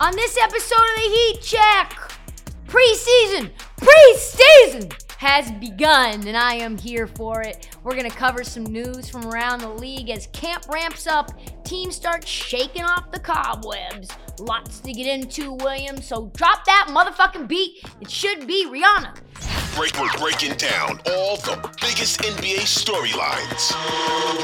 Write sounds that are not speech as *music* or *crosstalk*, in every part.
On this episode of the Heat Check, preseason, preseason has begun, and I am here for it. We're gonna cover some news from around the league as camp ramps up, teams start shaking off the cobwebs. Lots to get into, Williams. So drop that motherfucking beat. It should be Rihanna. Break, we're breaking down all the biggest NBA storylines.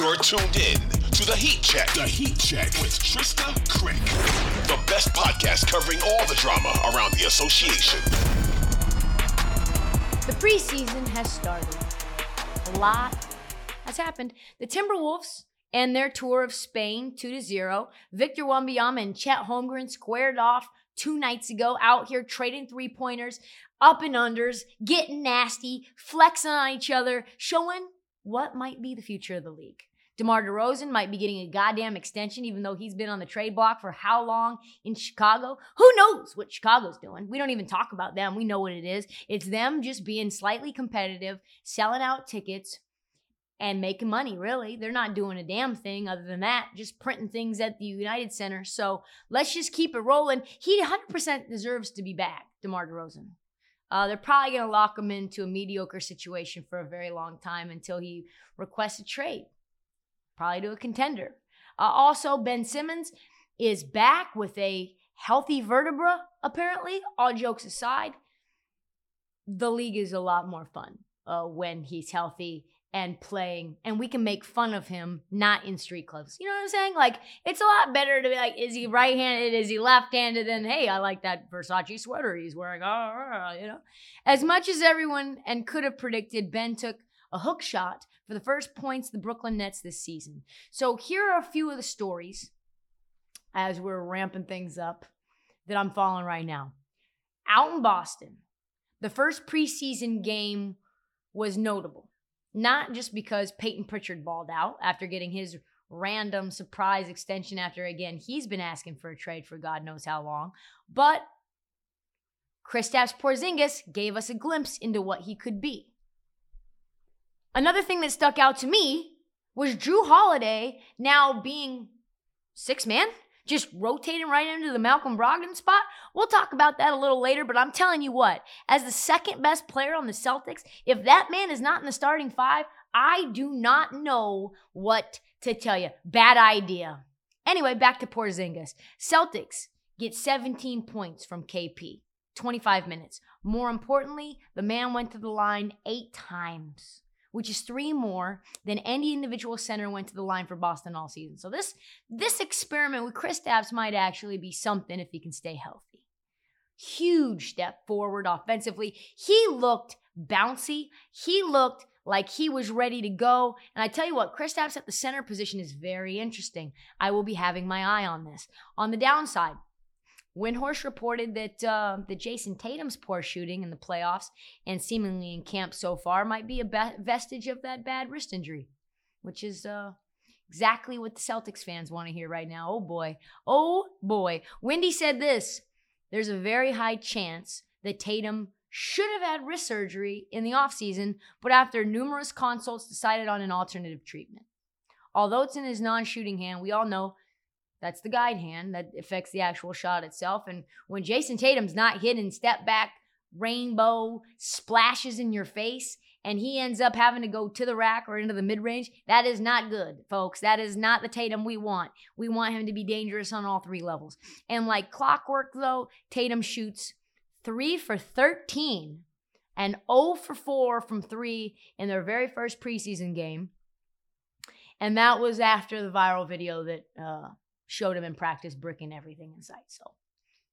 You're tuned in to the Heat Check. The Heat Check with Trysta Krick. Best podcast covering all the drama around the association. The preseason has started. A lot has happened. The Timberwolves and their tour of Spain 2 to 0. Victor Wembanyama and Chet Holmgren squared off two nights ago out here trading three pointers, up and unders, getting nasty, flexing on each other, showing what might be the future of the league. DeMar DeRozan might be getting a goddamn extension, even though he's been on the trade block for how long in Chicago? Who knows what Chicago's doing? We don't even talk about them. We know what it is. It's them just being slightly competitive, selling out tickets, and making money, really. They're not doing a damn thing other than that, just printing things at the United Center. So let's just keep it rolling. He 100% deserves to be back, DeMar DeRozan. Uh, they're probably going to lock him into a mediocre situation for a very long time until he requests a trade probably to a contender. Uh, also, Ben Simmons is back with a healthy vertebra, apparently. All jokes aside, the league is a lot more fun uh, when he's healthy and playing, and we can make fun of him not in street clubs. You know what I'm saying? Like, it's a lot better to be like, is he right handed? Is he left handed? Than, hey, I like that Versace sweater he's wearing. Oh, you know? As much as everyone and could have predicted, Ben took a hook shot for the first points the Brooklyn Nets this season. So here are a few of the stories as we're ramping things up that I'm following right now. Out in Boston, the first preseason game was notable, not just because Payton Pritchard balled out after getting his random surprise extension after again he's been asking for a trade for God knows how long, but Kristaps Porzingis gave us a glimpse into what he could be. Another thing that stuck out to me was Jrue Holiday now being six man, just rotating right into the Malcolm Brogdon spot. We'll talk about that a little later, but I'm telling you what, as the second best player on the Celtics, if that man is not in the starting five, I do not know what to tell you. Bad idea. Anyway, back to Porzingis. Celtics get 17 points from KP, 25 minutes. More importantly, the man went to the line eight times which is three more than any individual center went to the line for Boston all season. So this this experiment with Chris Kristaps might actually be something if he can stay healthy. Huge step forward offensively. He looked bouncy. He looked like he was ready to go. And I tell you what, Chris Kristaps at the center position is very interesting. I will be having my eye on this. On the downside, Windhorst reported that uh, the Jayson Tatum's poor shooting in the playoffs and seemingly in camp so far might be a be- vestige of that bad wrist injury, which is uh, exactly what the Celtics fans want to hear right now. Oh boy. Oh boy. Windy said this there's a very high chance that Tatum should have had wrist surgery in the offseason, but after numerous consults, decided on an alternative treatment. Although it's in his non shooting hand, we all know that's the guide hand that affects the actual shot itself. And when Jayson Tatum's not hitting step back, rainbow splashes in your face, and he ends up having to go to the rack or into the mid range, that is not good, folks. That is not the Tatum we want. We want him to be dangerous on all three levels. And like clockwork, though, Tatum shoots 3 for 13 and 0 for 4 from 3 in their very first preseason game. And that was after the viral video that uh, showed him in practice bricking everything in sight. So,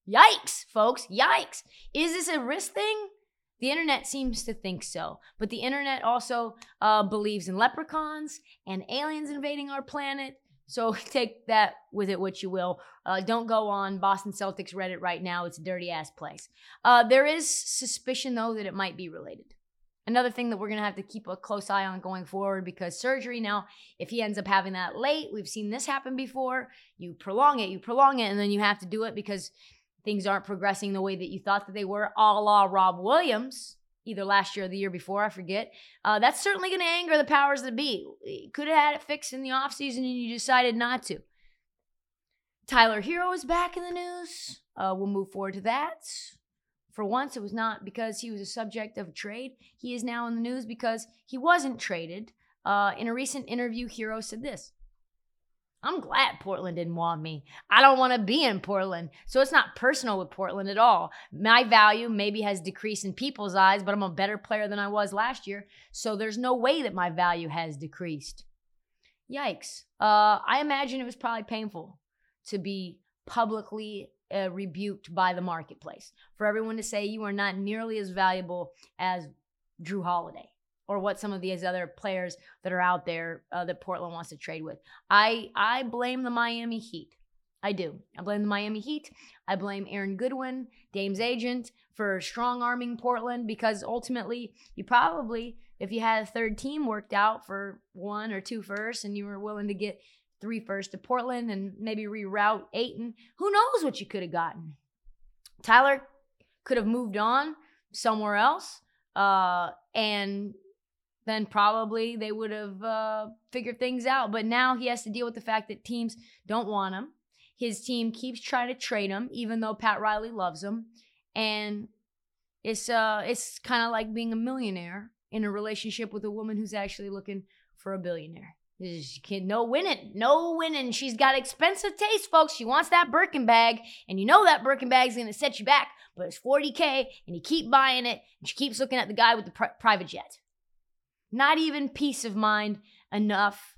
yikes, folks, yikes. Is this a risk thing? The internet seems to think so, but the internet also uh, believes in leprechauns and aliens invading our planet. So *laughs* take that with it what you will. Uh, don't go on Boston Celtics Reddit right now. It's a dirty ass place. Uh, there is suspicion, though, that it might be related. Another thing that we're going to have to keep a close eye on going forward because surgery now, if he ends up having that late, we've seen this happen before. You prolong it, you prolong it, and then you have to do it because things aren't progressing the way that you thought that they were, a la Rob Williams, either last year or the year before, I forget. Uh, that's certainly going to anger the powers that be. Could have had it fixed in the offseason and you decided not to. Tyler Herro is back in the news. Uh, we'll move forward to that. For once, it was not because he was a subject of trade. He is now in the news because he wasn't traded. Uh, in a recent interview, Herro said this I'm glad Portland didn't want me. I don't want to be in Portland. So it's not personal with Portland at all. My value maybe has decreased in people's eyes, but I'm a better player than I was last year. So there's no way that my value has decreased. Yikes. Uh, I imagine it was probably painful to be publicly uh, rebuked by the marketplace, for everyone to say you are not nearly as valuable as Jrue Holiday or what some of these other players that are out there uh, that Portland wants to trade with. I I blame the Miami Heat. I do. I blame the Miami Heat. I blame Aaron Goodwin, Dame's agent, for strong arming Portland because ultimately you probably, if you had a third team worked out for one or two firsts and you were willing to get three firsts to Portland and maybe reroute Ayton, who knows what you could have gotten. Tyler could have moved on somewhere else. Uh, and then probably they would have uh, figured things out. But now he has to deal with the fact that teams don't want him. His team keeps trying to trade him, even though Pat Riley loves him. And it's uh, it's kind of like being a millionaire in a relationship with a woman who's actually looking for a billionaire. Kid, no winning, no winning. She's got expensive taste, folks. She wants that Birkin bag, and you know that Birkin bag's gonna set you back. But it's 40k, and you keep buying it, and she keeps looking at the guy with the pri- private jet. Not even peace of mind enough,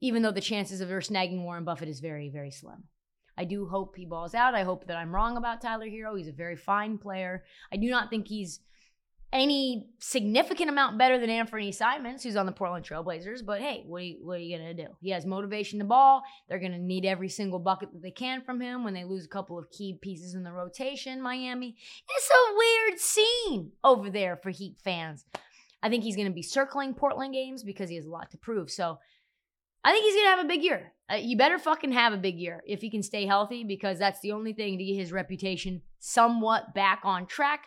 even though the chances of her snagging Warren Buffett is very, very slim. I do hope he balls out. I hope that I'm wrong about Tyler Herro. He's a very fine player. I do not think he's any significant amount better than Anthony Simons, who's on the Portland Trailblazers. But hey, what are you, what are you to do? He has motivation to ball. They're to need every single bucket that they can from him when they lose a couple of key pieces in the rotation. Miami. It's a weird scene over there for Heat fans. I think he's to be circling Portland games because he has a lot to prove. So I think he's to have a big year. Uh, you better fucking have a big year if he can stay healthy because that's the only thing to get his reputation somewhat back on track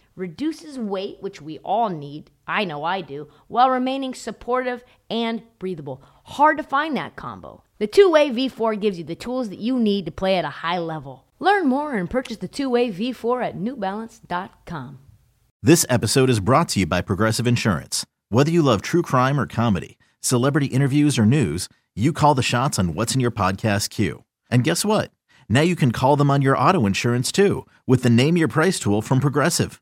reduces weight, which we all need. I know I do, while remaining supportive and breathable. Hard to find that combo. The two way V4 gives you the tools that you need to play at a high level. Learn more and purchase the two way V4 at newbalance.com. This episode is brought to you by Progressive Insurance. Whether you love true crime or comedy, celebrity interviews or news, you call the shots on what's in your podcast queue. And guess what? Now you can call them on your auto insurance too with the Name Your Price tool from Progressive.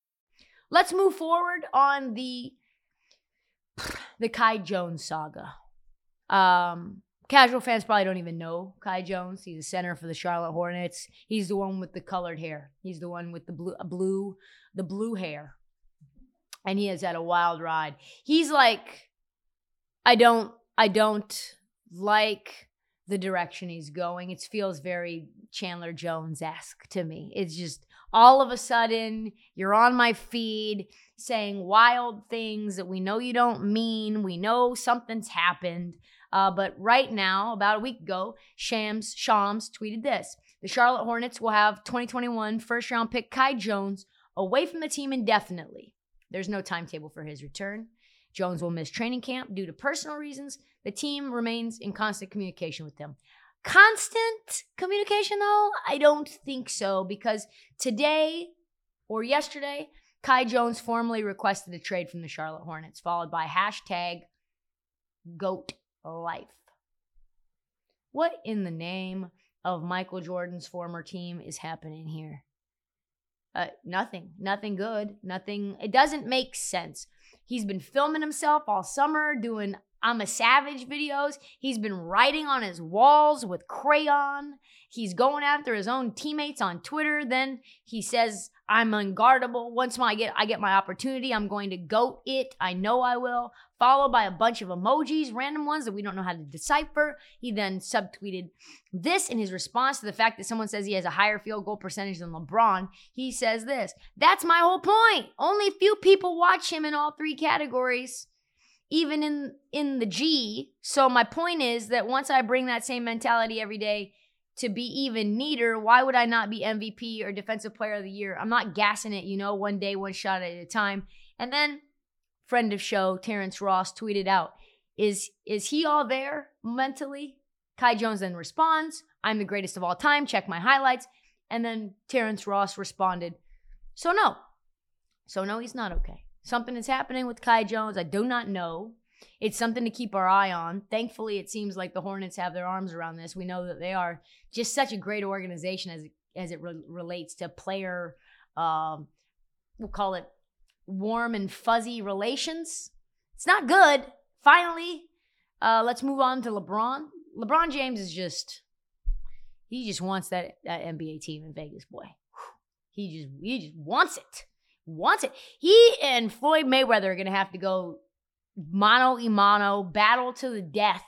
Let's move forward on the the Kai Jones saga. Um, casual fans probably don't even know Kai Jones. He's a center for the Charlotte Hornets. He's the one with the colored hair. He's the one with the blue, blue, the blue hair, and he has had a wild ride. He's like, I don't, I don't like the direction he's going. It feels very Chandler Jones esque to me. It's just all of a sudden you're on my feed saying wild things that we know you don't mean. We know something's happened. Uh, but right now, about a week ago, Shams Shams tweeted this: The Charlotte Hornets will have 2021 first round pick Kai Jones away from the team indefinitely. There's no timetable for his return. Jones will miss training camp due to personal reasons. The team remains in constant communication with him. Constant communication, though? I don't think so because today or yesterday, Kai Jones formally requested a trade from the Charlotte Hornets, followed by hashtag GOAT life. What in the name of Michael Jordan's former team is happening here? Uh, nothing. Nothing good. Nothing. It doesn't make sense. He's been filming himself all summer doing I'm a Savage videos. He's been writing on his walls with crayon. He's going after his own teammates on Twitter. Then he says, I'm unguardable. Once I get I get my opportunity, I'm going to go it. I know I will. Followed by a bunch of emojis, random ones that we don't know how to decipher. He then subtweeted this in his response to the fact that someone says he has a higher field goal percentage than LeBron. He says this. That's my whole point. Only few people watch him in all three categories even in in the G. So my point is that once I bring that same mentality every day to be even neater, why would I not be MVP or defensive player of the year? I'm not gassing it, you know, one day, one shot at a time. And then friend of show Terrence Ross tweeted out, "Is is he all there mentally?" Kai Jones then responds, "I'm the greatest of all time. Check my highlights." And then Terrence Ross responded, "So no. So no, he's not okay." Something is happening with Kai Jones. I do not know. It's something to keep our eye on. Thankfully, it seems like the Hornets have their arms around this. We know that they are just such a great organization as as it re- relates to player, um, we'll call it warm and fuzzy relations. It's not good. Finally, uh, let's move on to LeBron. LeBron James is just he just wants that that NBA team in Vegas, boy. He just he just wants it wants it. He and Floyd Mayweather are going to have to go mano a mano, battle to the death.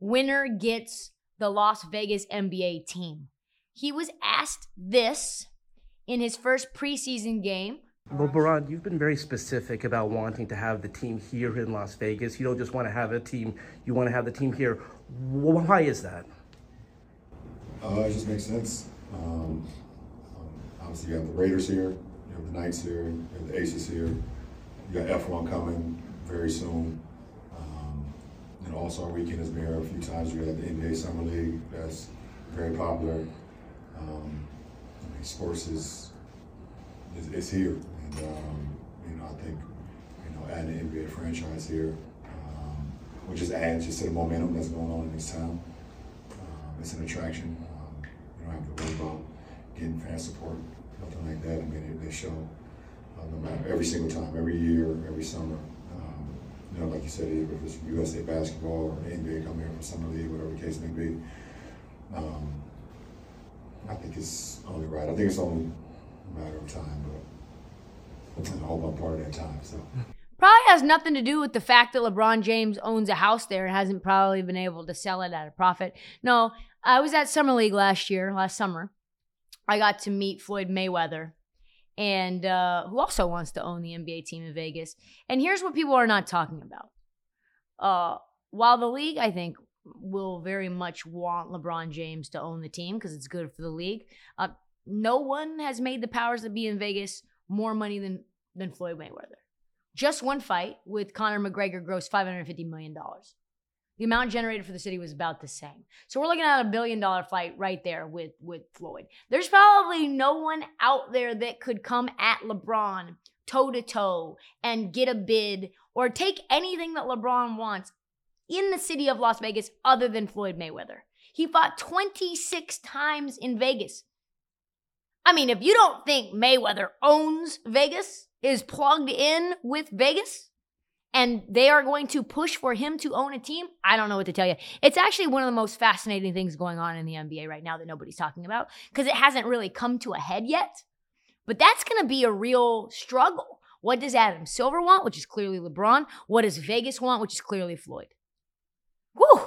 Winner gets the Las Vegas NBA team. He was asked this in his first preseason game. LeBron, you've been very specific about wanting to have the team here in Las Vegas. You don't just want to have a team, you want to have the team here. Why is that? Uh, it just makes sense. Um, um, obviously, you have the Raiders here have the Knights here, have the Aces here. You got F1 coming very soon. Um, and All Star Weekend has been here a few times. We had the NBA Summer League that's very popular. Um, I mean, sports is, is, is here, and um, you know I think you know adding an NBA franchise here, um, which just adds just to the momentum that's going on in this town. Um, it's an attraction. Um, you don't have to worry about getting fan support nothing like that. I mean, they, show no matter every single time, every year, every summer. Um, you know, like you said, if it's USA basketball or NBA coming here from summer league, whatever the case may be. Um, I think it's only right. I think it's only a matter of time, but I hope I'm part of that time. So. Probably has nothing to do with the fact that LeBron James owns a house there and hasn't probably been able to sell it at a profit. No, I was at Summer League last year, last summer, I got to meet Floyd Mayweather, and uh, who also wants to own the NBA team in Vegas. And here's what people are not talking about. Uh, while the league, I think, will very much want LeBron James to own the team because it's good for the league, uh, no one has made the powers that be in Vegas more money than than Floyd Mayweather. Just one fight with Conor McGregor grossed $550 million. The amount generated for the city was about the same. So we're looking at a billion dollar fight right there with, with Floyd. There's probably no one out there that could come at LeBron toe to toe and get a bid or take anything that LeBron wants in the city of Las Vegas other than Floyd Mayweather. He fought 26 times in Vegas. I mean, if you don't think Mayweather owns Vegas, is plugged in with Vegas, and they are going to push for him to own a team, I don't know what to tell you. It's actually one of the most fascinating things going on in the NBA right now that nobody's talking about because it hasn't really come to a head yet. But that's going to be a real struggle. What does Adam Silver want, which is clearly LeBron? What does Vegas want, which is clearly Floyd? Whew!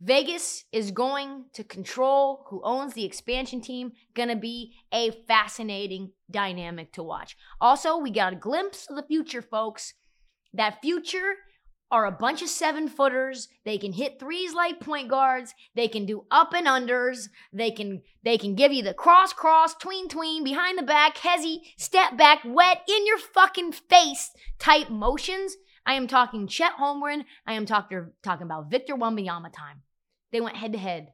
Vegas is going to control who owns the expansion team. Gonna be a fascinating dynamic to watch. Also, we got a glimpse of the future, folks. That future are a bunch of seven footers. They can hit threes like point guards. They can do up and unders. They can they can give you the cross cross tween tween behind the back hezzy step back wet in your fucking face type motions. I am talking Chet Holmgren. I am talking talking about Victor Wembanyama time. They went head to head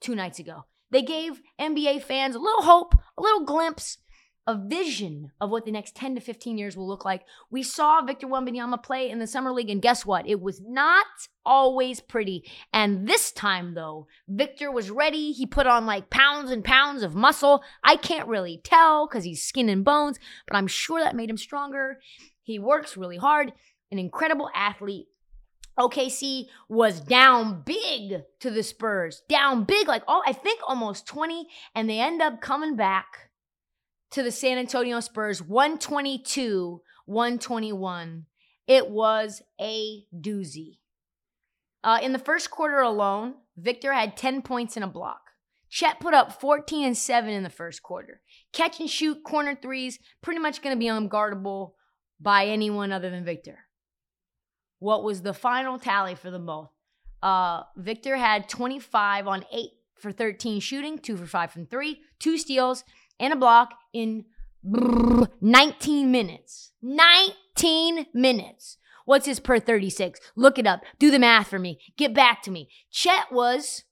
two nights ago. They gave NBA fans a little hope, a little glimpse, a vision of what the next 10 to 15 years will look like. We saw Victor Wembanyama play in the Summer League, and guess what? It was not always pretty. And this time, though, Victor was ready. He put on like pounds and pounds of muscle. I can't really tell because he's skin and bones, but I'm sure that made him stronger. He works really hard, an incredible athlete. OKC was down big to the Spurs, down big, like all I think almost 20, and they end up coming back to the San Antonio Spurs 122 121. It was a doozy. Uh, in the first quarter alone, Victor had 10 points and a block. Chet put up 14 and 7 in the first quarter. Catch and shoot corner threes, pretty much going to be unguardable by anyone other than Victor. What was the final tally for them both? Uh, Victor had 25 on 8 for 13 shooting, 2 for 5 from 3, 2 steals, and a block in 19 minutes. 19 minutes. What's his per 36? Look it up. Do the math for me. Get back to me. Chet was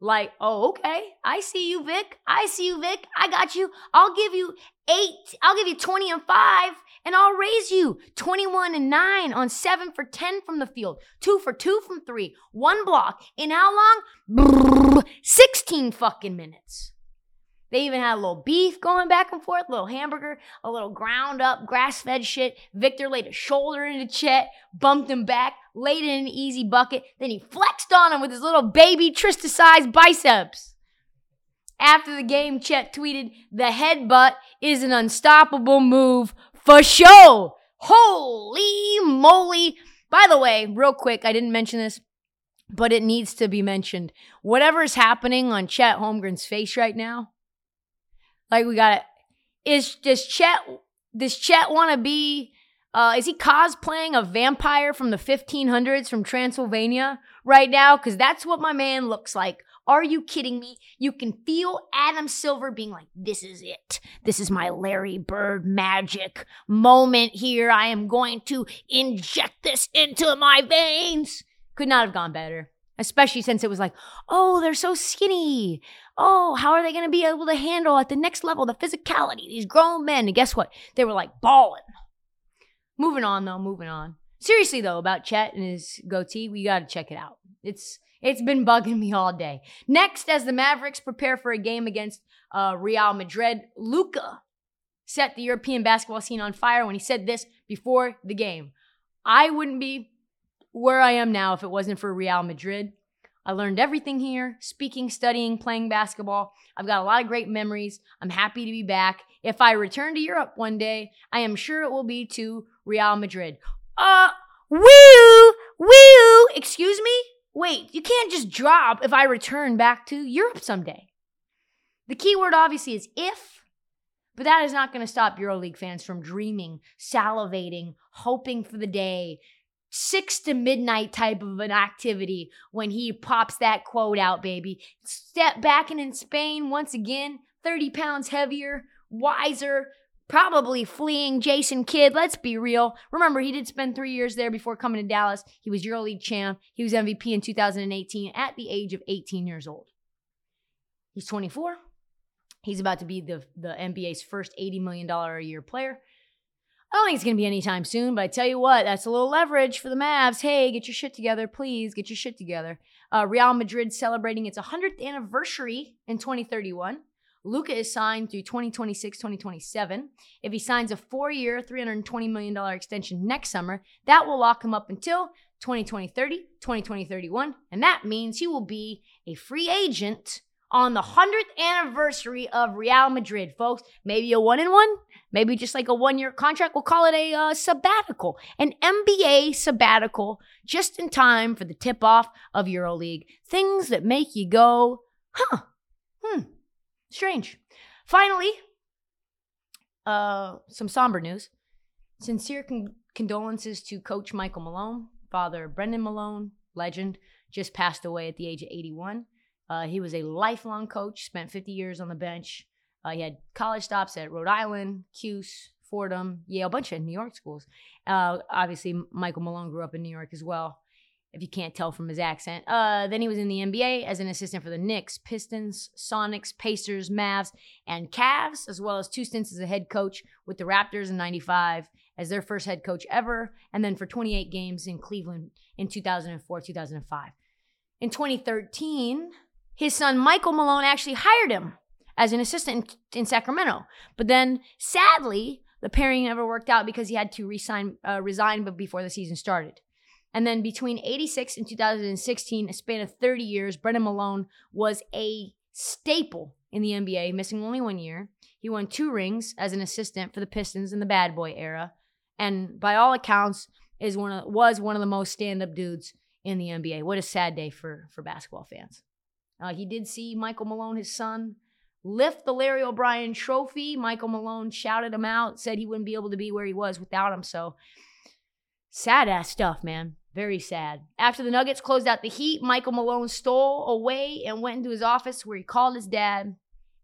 like, oh, okay. I see you, Vic. I see you, Vic. I got you. I'll give you eight. I'll give you 20 and five, and I'll raise you 21 and nine on seven for 10 from the field, two for two from three, one block. In how long? 16 fucking minutes. They even had a little beef going back and forth, a little hamburger, a little ground up, grass fed shit. Victor laid a shoulder into Chet, bumped him back, laid in an easy bucket. Then he flexed on him with his little baby Trysta sized biceps. After the game, Chet tweeted, The headbutt is an unstoppable move for sure. Holy moly. By the way, real quick, I didn't mention this, but it needs to be mentioned. Whatever is happening on Chet Holmgren's face right now, like we got it. Is does Chet does Chet want to be? Uh, is he cosplaying a vampire from the 1500s from Transylvania right now? Because that's what my man looks like. Are you kidding me? You can feel Adam Silver being like, this is it. This is my Larry Bird magic moment here. I am going to inject this into my veins. Could not have gone better, especially since it was like, oh, they're so skinny. Oh, how are they going to be able to handle at the next level the physicality? These grown men. And guess what? They were like balling. Moving on, though, moving on. Seriously, though, about Chet and his goatee, we got to check it out. It's it's been bugging me all day. Next, as the Mavericks prepare for a game against uh, Real Madrid, Luka set the European basketball scene on fire when he said this before the game. I wouldn't be where I am now if it wasn't for Real Madrid. I learned everything here speaking, studying, playing basketball. I've got a lot of great memories. I'm happy to be back. If I return to Europe one day, I am sure it will be to Real Madrid. Uh, woo, woo, excuse me? Wait, you can't just drop if I return back to Europe someday. The key word obviously is if, but that is not going to stop EuroLeague fans from dreaming, salivating, hoping for the day, six to midnight type of an activity when he pops that quote out, baby. Step back and in Spain once again, 30 pounds heavier, wiser, probably fleeing Jason Kidd. Let's be real. Remember, he did spend three years there before coming to Dallas. He was EuroLeague champ. He was MVP in 2018 at the age of 18 years old. He's 24. He's about to be the, the NBA's first $80 million a year player. I don't think it's going to be anytime soon, but I tell you what, that's a little leverage for the Mavs. Hey, get your shit together, please. Get your shit together. Uh, Real Madrid celebrating its 100th anniversary in 2031. Luka is signed through 2026 2027. If he signs a four year, $320 million extension next summer, that will lock him up until 2020 30, 2020 31. And that means he will be a free agent on the 100th anniversary of Real Madrid, folks. Maybe a one in one, maybe just like a one year contract. We'll call it a uh, sabbatical, an NBA sabbatical, just in time for the tip off of EuroLeague. Things that make you go, huh, hmm, strange. Finally, uh, some somber news. Sincere con- condolences to Coach Michael Malone, Father Brendan Malone, legend, just passed away at the age of 81. Uh, he was a lifelong coach, spent 50 years on the bench. Uh, he had college stops at Rhode Island, Cuse, Fordham, Yale, a bunch of New York schools. Uh, obviously, Michael Malone grew up in New York as well, if you can't tell from his accent. Uh, then he was in the NBA as an assistant for the Knicks, Pistons, Sonics, Pacers, Mavs, and Cavs, as well as two stints as a head coach with the Raptors in 95 as their first head coach ever, and then for 28 games in Cleveland in 2004 2005. In 2013, his son Michael Malone actually hired him as an assistant in, in Sacramento. But then, sadly, the pairing never worked out because he had to resign, uh, resign before the season started. And then between 86 and 2016, a span of 30 years, Brendan Malone was a staple in the NBA, missing only one year. He won two rings as an assistant for the Pistons in the bad boy era, and by all accounts, is one of, was one of the most stand-up dudes in the NBA. What a sad day for for basketball fans. Uh, he did see Michael Malone, his son, lift the Larry O'Brien trophy. Michael Malone shouted him out, said he wouldn't be able to be where he was without him. So sad ass stuff, man. Very sad. After the Nuggets closed out the Heat, Michael Malone stole away and went into his office where he called his dad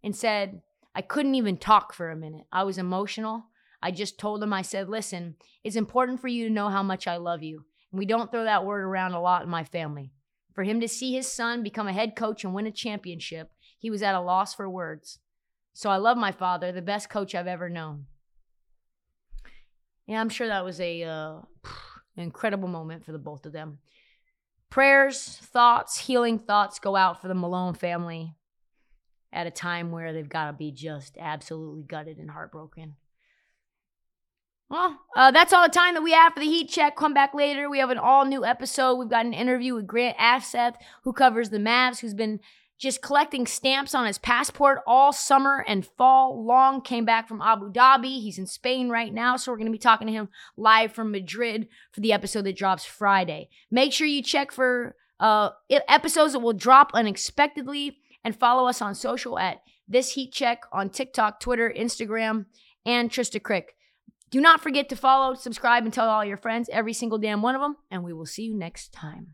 and said, I couldn't even talk for a minute. I was emotional. I just told him, I said, listen, it's important for you to know how much I love you. And we don't throw that word around a lot in my family. For him to see his son become a head coach and win a championship, he was at a loss for words. So I love my father, the best coach I've ever known. Yeah, I'm sure that was a uh, *sighs* incredible moment for the both of them. Prayers, thoughts, healing thoughts go out for the Malone family at a time where they've got to be just absolutely gutted and heartbroken. Well, uh, that's all the time that we have for the heat check. Come back later. We have an all new episode. We've got an interview with Grant Afseth, who covers the Mavs, who's been just collecting stamps on his passport all summer and fall long. Came back from Abu Dhabi. He's in Spain right now. So we're going to be talking to him live from Madrid for the episode that drops Friday. Make sure you check for uh, episodes that will drop unexpectedly and follow us on social at This Heat Check on TikTok, Twitter, Instagram, and Trysta Krick. Do not forget to follow, subscribe, and tell all your friends, every single damn one of them, and we will see you next time.